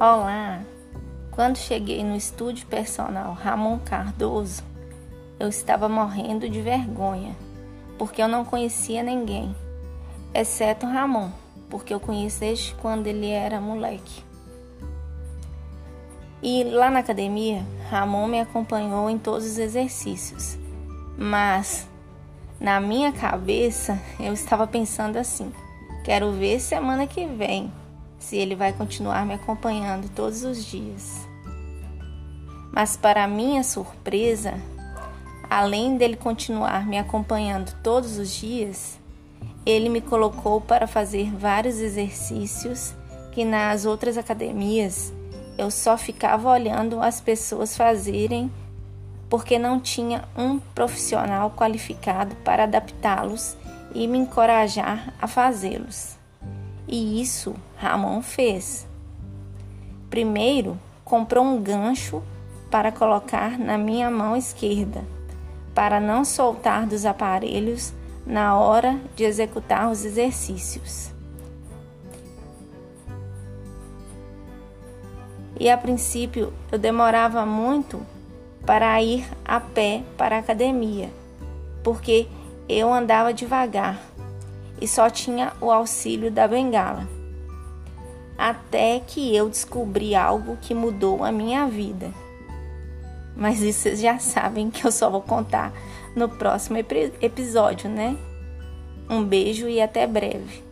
Olá! Quando cheguei no estúdio personal Ramon Cardoso, eu estava morrendo de vergonha, porque eu não conhecia ninguém, exceto Ramon, porque eu conheço desde quando ele era moleque. E lá na academia, Ramon me acompanhou em todos os exercícios, mas na minha cabeça eu estava pensando assim: quero ver semana que vem se ele vai continuar me acompanhando todos os dias. Mas, para minha surpresa, além dele continuar me acompanhando todos os dias, ele me colocou para fazer vários exercícios que nas outras academias eu só ficava olhando as pessoas fazerem porque não tinha um profissional qualificado para adaptá-los e me encorajar a fazê-los. E isso Ramon fez. Primeiro, comprou um gancho para colocar na minha mão esquerda, para não soltar dos aparelhos na hora de executar os exercícios. E a princípio eu demorava muito para ir a pé para a academia, porque eu andava devagar e só tinha o auxílio da bengala. Até que eu descobri algo que mudou a minha vida. Mas isso vocês já sabem que eu só vou contar no próximo episódio, né? Um beijo e até breve.